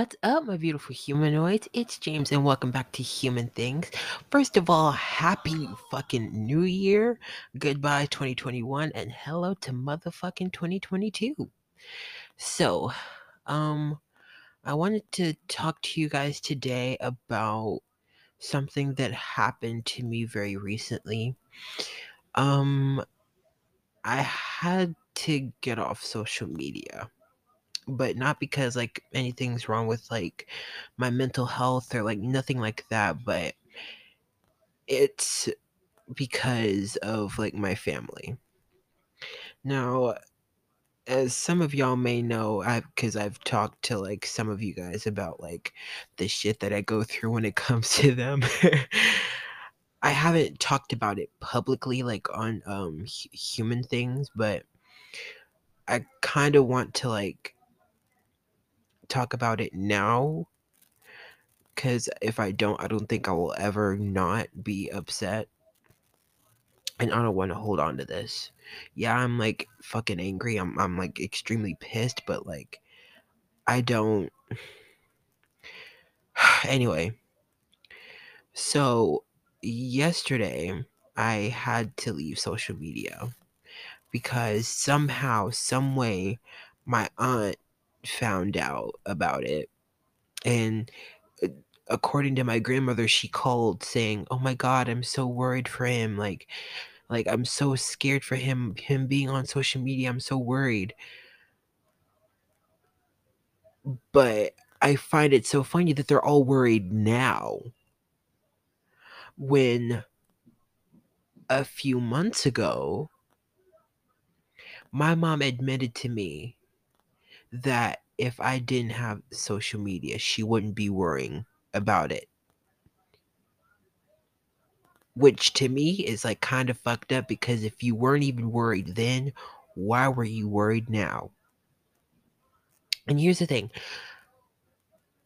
What's up, my beautiful humanoids? It's James, and welcome back to Human Things. First of all, happy fucking new year. Goodbye, 2021, and hello to motherfucking 2022. So, um, I wanted to talk to you guys today about something that happened to me very recently. Um, I had to get off social media but not because like anything's wrong with like my mental health or like nothing like that, but it's because of like my family. Now, as some of y'all may know, I because I've talked to like some of you guys about like the shit that I go through when it comes to them. I haven't talked about it publicly like on um hu- human things, but I kind of want to like talk about it now because if I don't, I don't think I will ever not be upset. And I don't want to hold on to this. Yeah, I'm like fucking angry. I'm I'm like extremely pissed, but like I don't anyway. So yesterday I had to leave social media because somehow, some way, my aunt found out about it. And uh, according to my grandmother she called saying oh my god i'm so worried for him like like i'm so scared for him him being on social media i'm so worried. But i find it so funny that they're all worried now. When a few months ago my mom admitted to me that if i didn't have social media she wouldn't be worrying about it which to me is like kind of fucked up because if you weren't even worried then, why were you worried now? And here's the thing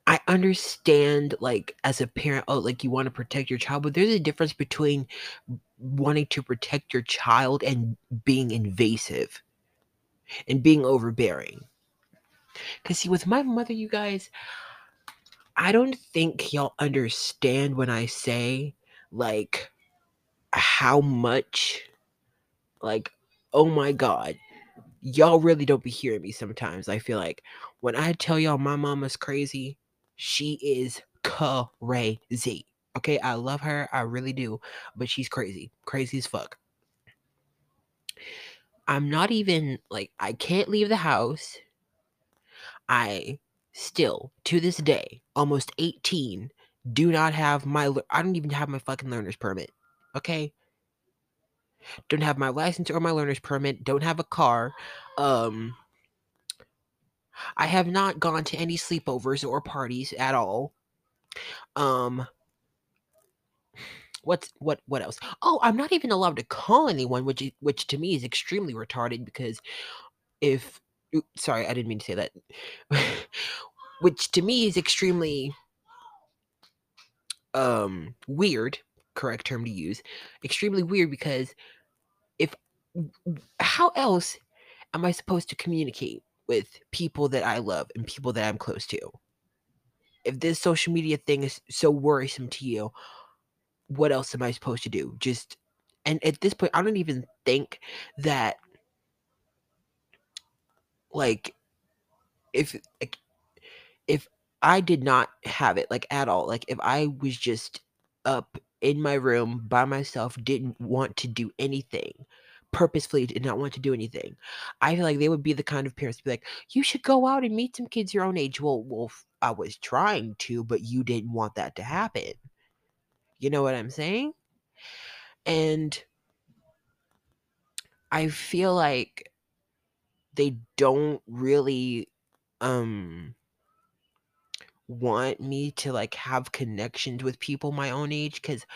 I understand, like, as a parent, oh, like, you want to protect your child, but there's a difference between wanting to protect your child and being invasive and being overbearing. Because, see, with my mother, you guys, I don't think y'all understand when I say, like, how much like oh my god y'all really don't be hearing me sometimes. I feel like when i tell y'all my mama's crazy she is crazy. Okay? I love her. I really do. But she's crazy. Crazy as fuck. I'm not even like i can't leave the house i still to this day almost 18 do not have my i don't even have my fucking learner's permit okay don't have my license or my learner's permit, don't have a car. Um I have not gone to any sleepovers or parties at all. Um what's what what else? Oh, I'm not even allowed to call anyone, which which to me is extremely retarded because if sorry, I didn't mean to say that. which to me is extremely um weird, correct term to use. Extremely weird because if how else am I supposed to communicate with people that I love and people that I'm close to? If this social media thing is so worrisome to you, what else am I supposed to do? Just and at this point, I don't even think that like if like, if I did not have it like at all, like if I was just up in my room by myself, didn't want to do anything, purposefully did not want to do anything. I feel like they would be the kind of parents to be like, "You should go out and meet some kids your own age." Well, well, I was trying to, but you didn't want that to happen. You know what I'm saying? And I feel like they don't really um want me to like have connections with people my own age cuz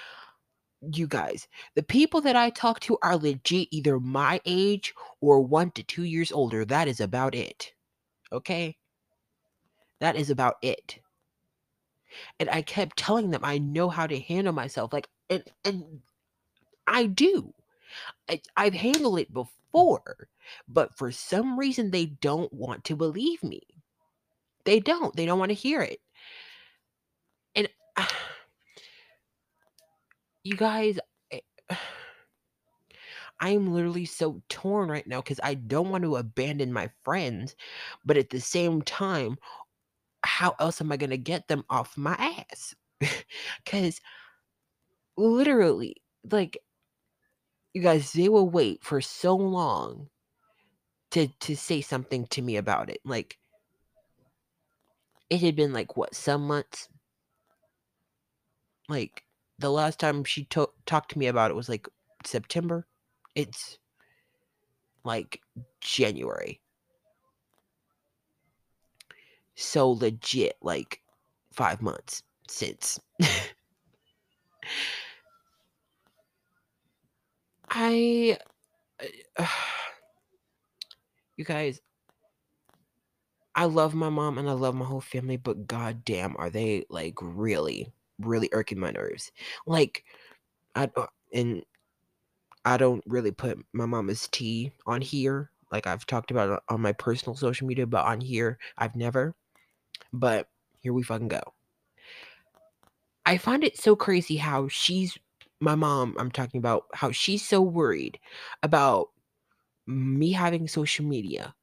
you guys, the people that I talk to are legit either my age or 1 to 2 years older. That is about it. Okay? That is about it. And I kept telling them I know how to handle myself. Like, and, and I do. I, I've handled it before, but for some reason they don't want to believe me. They don't. They don't want to hear it. And you guys, eh, I am literally so torn right now because I don't want to abandon my friends, but at the same time, how else am I going to get them off my ass? Because literally, like, you guys, they will wait for so long to to say something to me about it. Like, it had been like what some months. Like the last time she to- talked to me about it was like September. It's like January. So legit, like five months since. I. Uh, you guys, I love my mom and I love my whole family, but goddamn, are they like really, really irking my nerves? Like, I uh, and I don't really put my mama's tea on here. Like I've talked about on my personal social media, but on here, I've never. But here we fucking go. I find it so crazy how she's my mom. I'm talking about how she's so worried about me having social media.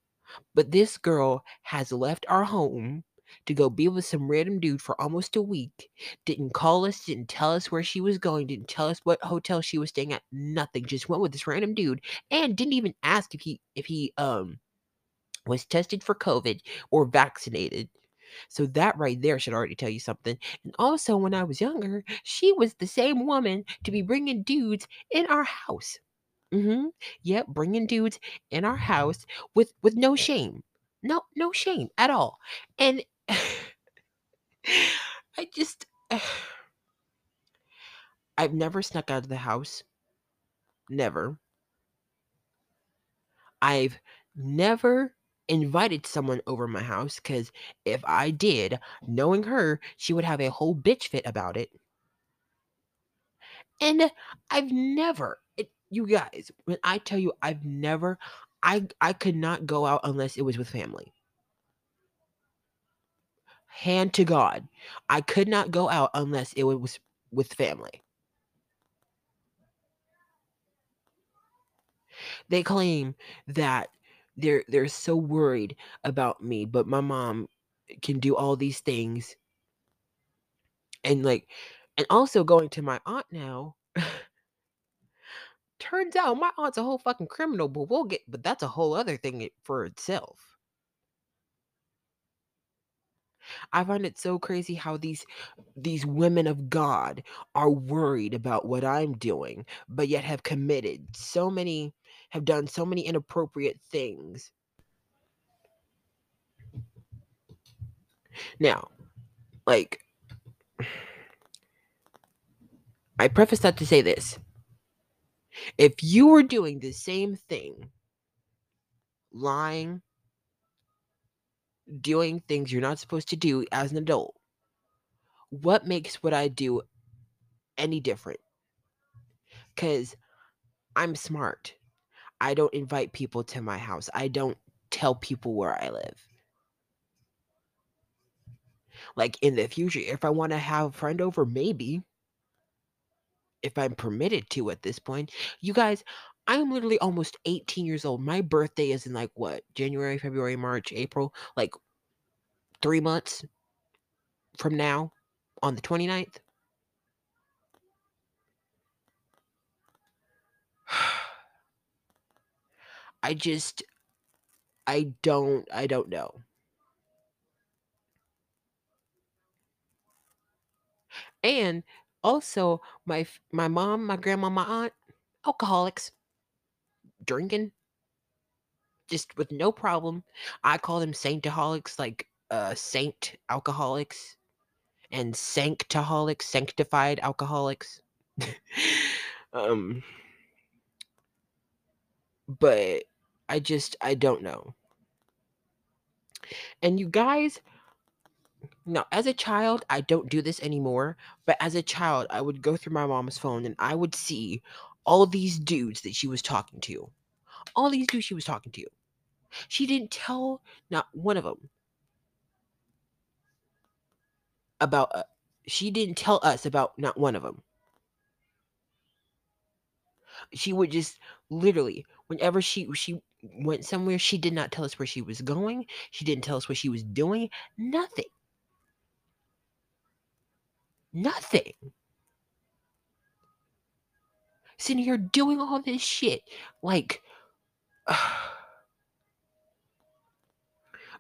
But this girl has left our home to go be with some random dude for almost a week. Didn't call us, didn't tell us where she was going, didn't tell us what hotel she was staying at. Nothing. Just went with this random dude and didn't even ask if he if he um was tested for COVID or vaccinated. So that right there should already tell you something. And also, when I was younger, she was the same woman to be bringing dudes in our house. Mm-hmm. Yep, bringing dudes in our house with with no shame, no no shame at all. And I just, I've never snuck out of the house. Never. I've never invited someone over my house because if I did, knowing her, she would have a whole bitch fit about it. And I've never, you guys, when I tell you I've never, I I could not go out unless it was with family. Hand to God, I could not go out unless it was with family. They claim that they're they're so worried about me, but my mom can do all these things. And like and also going to my aunt now. turns out my aunt's a whole fucking criminal, but we'll get but that's a whole other thing for itself. I find it so crazy how these these women of God are worried about what I'm doing, but yet have committed so many have done so many inappropriate things. Now, like I preface that to say this. If you were doing the same thing, lying, doing things you're not supposed to do as an adult, what makes what I do any different? Because I'm smart. I don't invite people to my house. I don't tell people where I live. Like in the future, if I want to have a friend over, maybe. If I'm permitted to at this point. You guys, I'm literally almost 18 years old. My birthday is in like what? January, February, March, April. Like three months from now on the 29th. I just I don't I don't know. And also my my mom, my grandma, my aunt, alcoholics, drinking just with no problem. I call them saintaholics, like uh saint alcoholics and sanctaholics, sanctified alcoholics. um but I just I don't know. And you guys, now as a child, I don't do this anymore, but as a child, I would go through my mom's phone and I would see all these dudes that she was talking to. All these dudes she was talking to. She didn't tell not one of them. about uh, she didn't tell us about not one of them. She would just literally whenever she she went somewhere, she did not tell us where she was going. She didn't tell us what she was doing. Nothing. Nothing. Sitting here doing all this shit. Like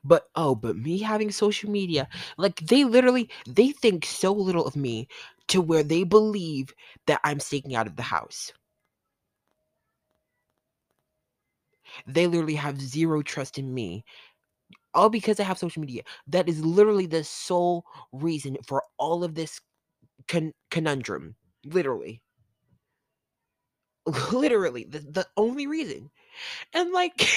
But oh, but me having social media, like they literally they think so little of me to where they believe that I'm sneaking out of the house. They literally have zero trust in me. All because I have social media. That is literally the sole reason for all of this con- conundrum. Literally. Literally. The, the only reason. And like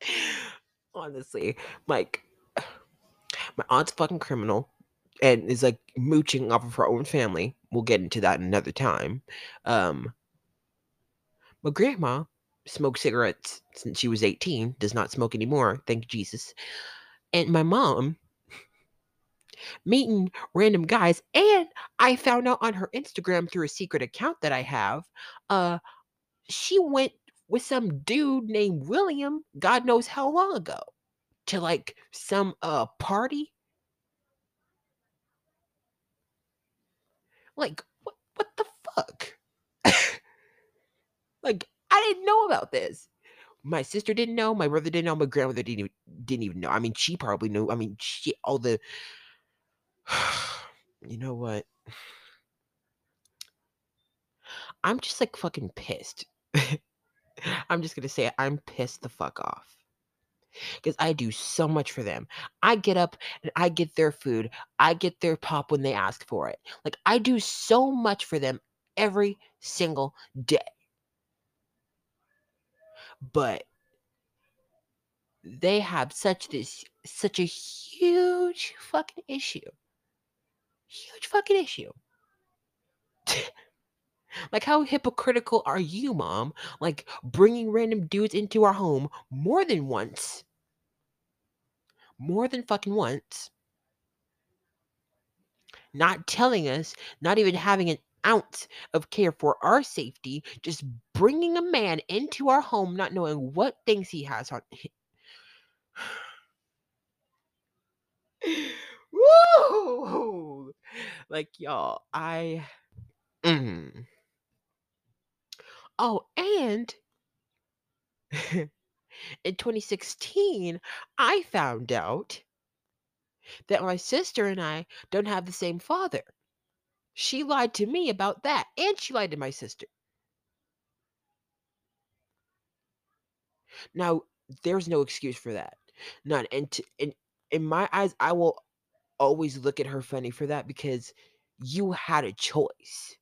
honestly, like my aunt's fucking criminal and is like mooching off of her own family. We'll get into that another time. Um my grandma smoked cigarettes since she was 18, does not smoke anymore, thank Jesus. And my mom meeting random guys and I found out on her Instagram through a secret account that I have, uh she went with some dude named William, God knows how long ago, to like some uh party. Like what what the fuck? like I didn't know about this. My sister didn't know, my brother didn't know, my grandmother didn't even, didn't even know. I mean, she probably knew. I mean, she all the you know what? I'm just like fucking pissed. I'm just gonna say it. I'm pissed the fuck off. Because I do so much for them. I get up and I get their food. I get their pop when they ask for it. Like I do so much for them every single day. But they have such this such a huge fucking issue. Huge fucking issue. Like, how hypocritical are you, mom? Like, bringing random dudes into our home more than once. More than fucking once. Not telling us, not even having an ounce of care for our safety, just bringing a man into our home, not knowing what things he has on. Woo! Like, y'all, I. Mm. Oh, and in 2016, I found out that my sister and I don't have the same father. She lied to me about that, and she lied to my sister. Now, there's no excuse for that. None. And to, in in my eyes, I will always look at her funny for that because you had a choice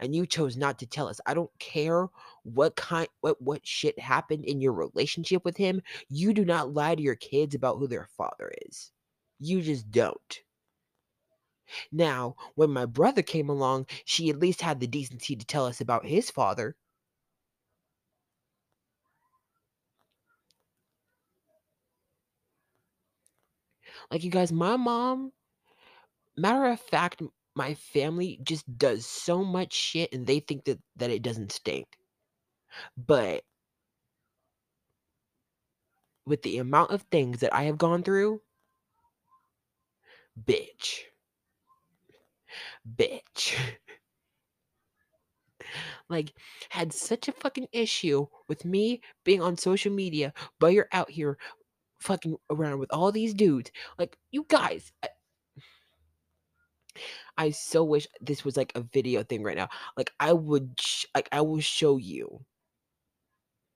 and you chose not to tell us. I don't care what kind what what shit happened in your relationship with him. You do not lie to your kids about who their father is. You just don't. Now, when my brother came along, she at least had the decency to tell us about his father. Like you guys, my mom, matter of fact, my family just does so much shit and they think that that it doesn't stink. But with the amount of things that I have gone through, bitch. Bitch. like had such a fucking issue with me being on social media, but you're out here fucking around with all these dudes. Like you guys, I, I so wish this was like a video thing right now. Like I would sh- like I will show you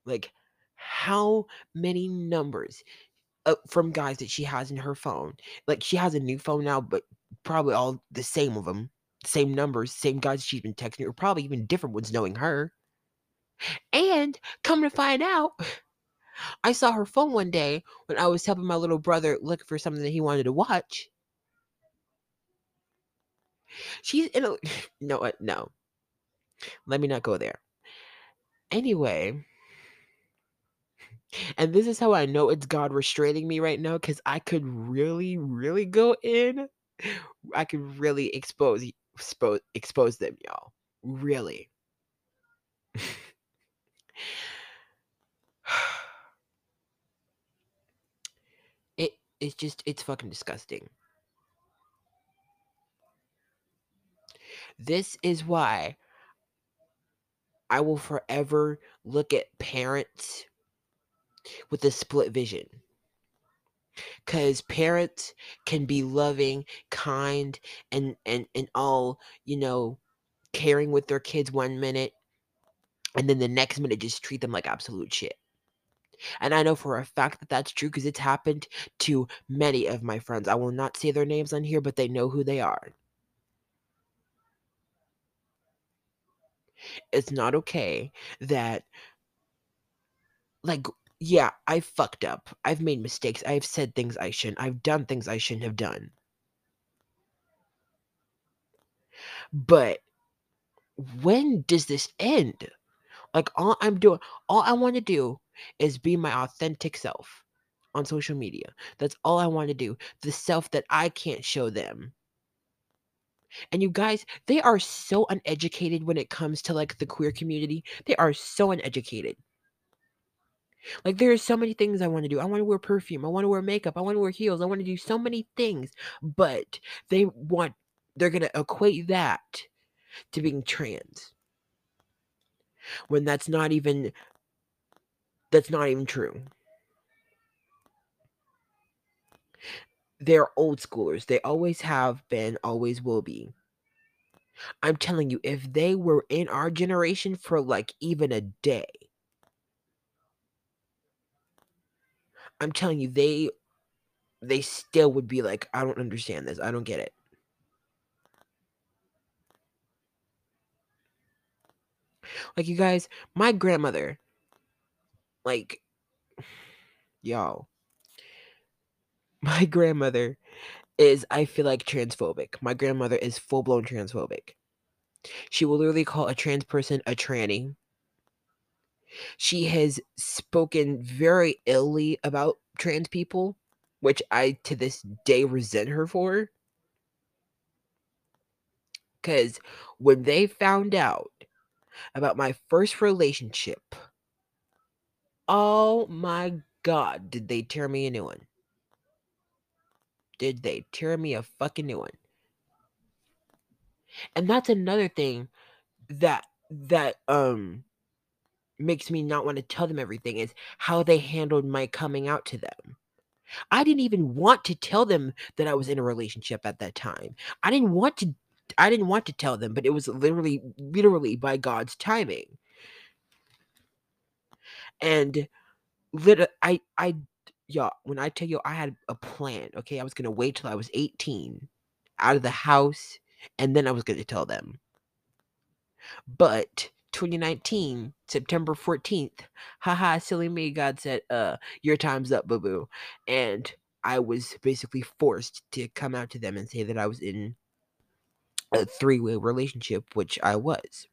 like how many numbers uh, from guys that she has in her phone. Like she has a new phone now, but probably all the same of them, same numbers, same guys she's been texting, or probably even different ones knowing her. And come to find out, I saw her phone one day when I was helping my little brother look for something that he wanted to watch. She's in a no no. Let me not go there. Anyway, And this is how I know it's God restraining me right now because I could really, really go in. I could really expose expose expose them, y'all. Really. it it's just it's fucking disgusting. This is why I will forever look at parents with a split vision. Cause parents can be loving, kind, and and and all, you know, caring with their kids one minute, and then the next minute just treat them like absolute shit. And I know for a fact that that's true because it's happened to many of my friends. I will not say their names on here, but they know who they are. It's not okay that, like, yeah, I fucked up. I've made mistakes. I've said things I shouldn't. I've done things I shouldn't have done. But when does this end? Like all I'm doing, all I want to do is be my authentic self on social media. That's all I want to do. The self that I can't show them. And you guys, they are so uneducated when it comes to like the queer community. They are so uneducated. Like there are so many things I want to do. I want to wear perfume. I want to wear makeup. I want to wear heels. I want to do so many things. But they want they're going to equate that to being trans. When that's not even that's not even true. They're old schoolers. They always have been, always will be. I'm telling you, if they were in our generation for like even a day, I'm telling you, they they still would be like, I don't understand this. I don't get it. Like you guys, my grandmother, like y'all, my grandmother is I feel like transphobic. My grandmother is full blown transphobic. She will literally call a trans person a tranny. She has spoken very illy about trans people, which I to this day resent her for. Because when they found out about my first relationship, oh my god, did they tear me a new one? Did they tear me a fucking new one? And that's another thing that that um makes me not want to tell them everything is how they handled my coming out to them. I didn't even want to tell them that I was in a relationship at that time. I didn't want to I didn't want to tell them, but it was literally literally by God's timing. And lit I I y'all, when I tell you I had a plan, okay? I was to wait till I was 18 out of the house and then I was to tell them. But 2019, September 14th, haha, silly me, God said, uh, your time's up, boo boo. And I was basically forced to come out to them and say that I was in a three way relationship, which I was.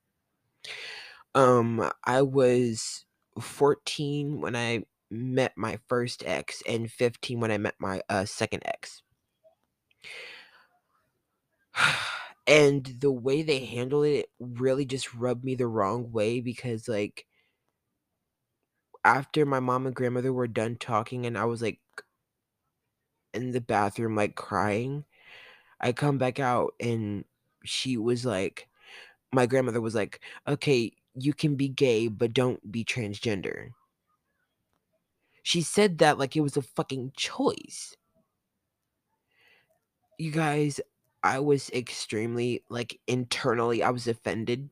Um, I was 14 when I met my first ex and 15 when I met my uh, second ex. and the way they handled it really just rubbed me the wrong way because like after my mom and grandmother were done talking and I was like in the bathroom like crying, I come back out and she was like my grandmother was like, "Okay, you can be gay, but don't be transgender." She said that like it was a fucking choice. You guys, I was extremely like internally I was offended.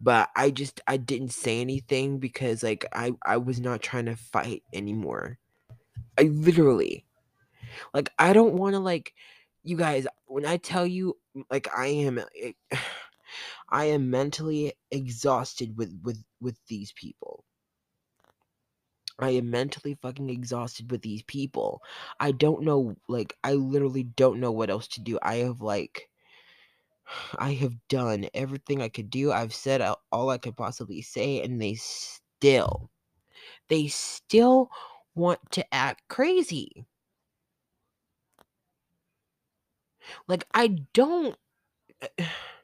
But I just I didn't say anything because like I I was not trying to fight anymore. I literally like I don't want to like you guys when I tell you like I am eh, I am mentally exhausted with with with these people. I am mentally fucking exhausted with these people. I don't know, like, I literally don't know what else to do. I have, like, I have done everything I could do. I've said all I could possibly say, and they still, they still want to act crazy. Like, I don't.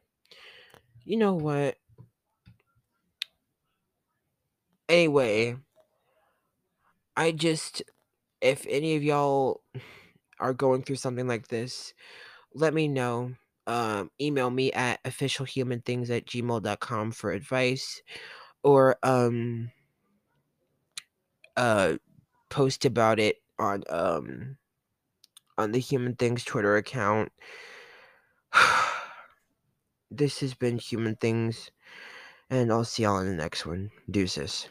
You know what? Anyway, I just. If any of y'all are going through something like this, let me know. Um, email me at officialhumanthings at gmail.com for advice or um uh post about it on um on the human things twitter account this has been human things and i'll see y'all in the next one. Deuces